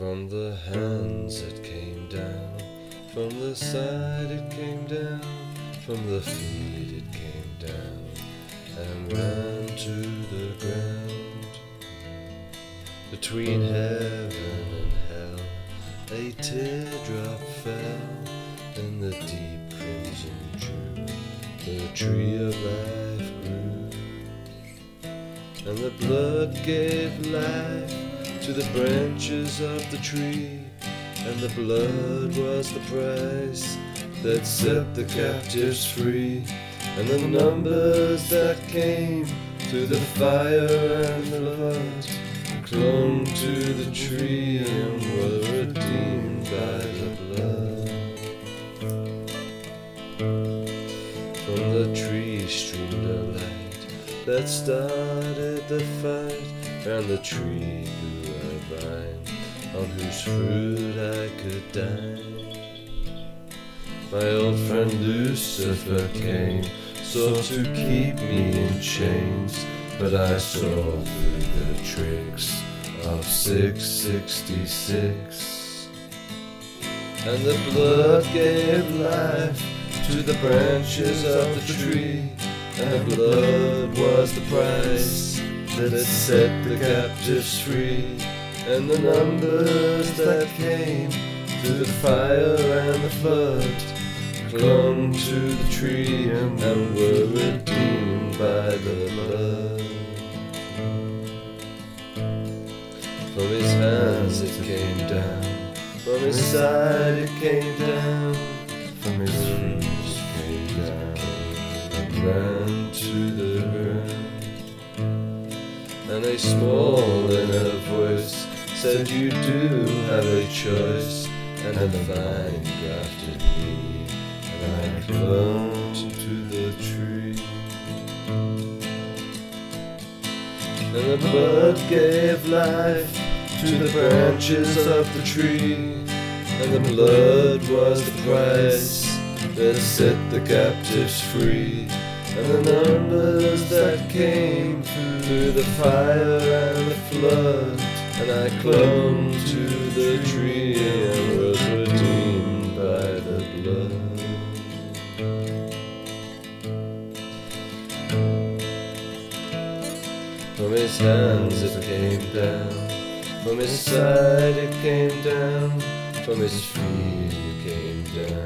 From the hands it came down, from the side it came down, from the feet it came down, and ran to the ground. Between heaven and hell, a teardrop fell, and the deep crimson drew, the tree of life and the blood gave life to the branches of the tree, and the blood was the price that set the captives free, and the numbers that came through the fire and the flood clung to the tree and were redeemed by the blood. From the tree streamed a light that started the fight, and the tree grew a vine on whose fruit I could dine. My old friend Lucifer came, sought to keep me in chains, but I saw through the tricks of 666. And the blood gave life to the branches of the tree, and blood was the price that set the captives free, and the numbers that came through the fire and the flood clung to the tree and then were redeemed by the blood. From his hands it came down, from his side it came down, from his feet And a small inner voice said, You do have a choice, and the vine grafted me, and I clung to the tree. And the blood gave life to the branches of the tree, and the blood was the price that set the captives free, and the numbers that came through the fire and the flood, and I clung to the tree and was redeemed by the blood. From his hands it came down, from his side it came down, from his feet it came down,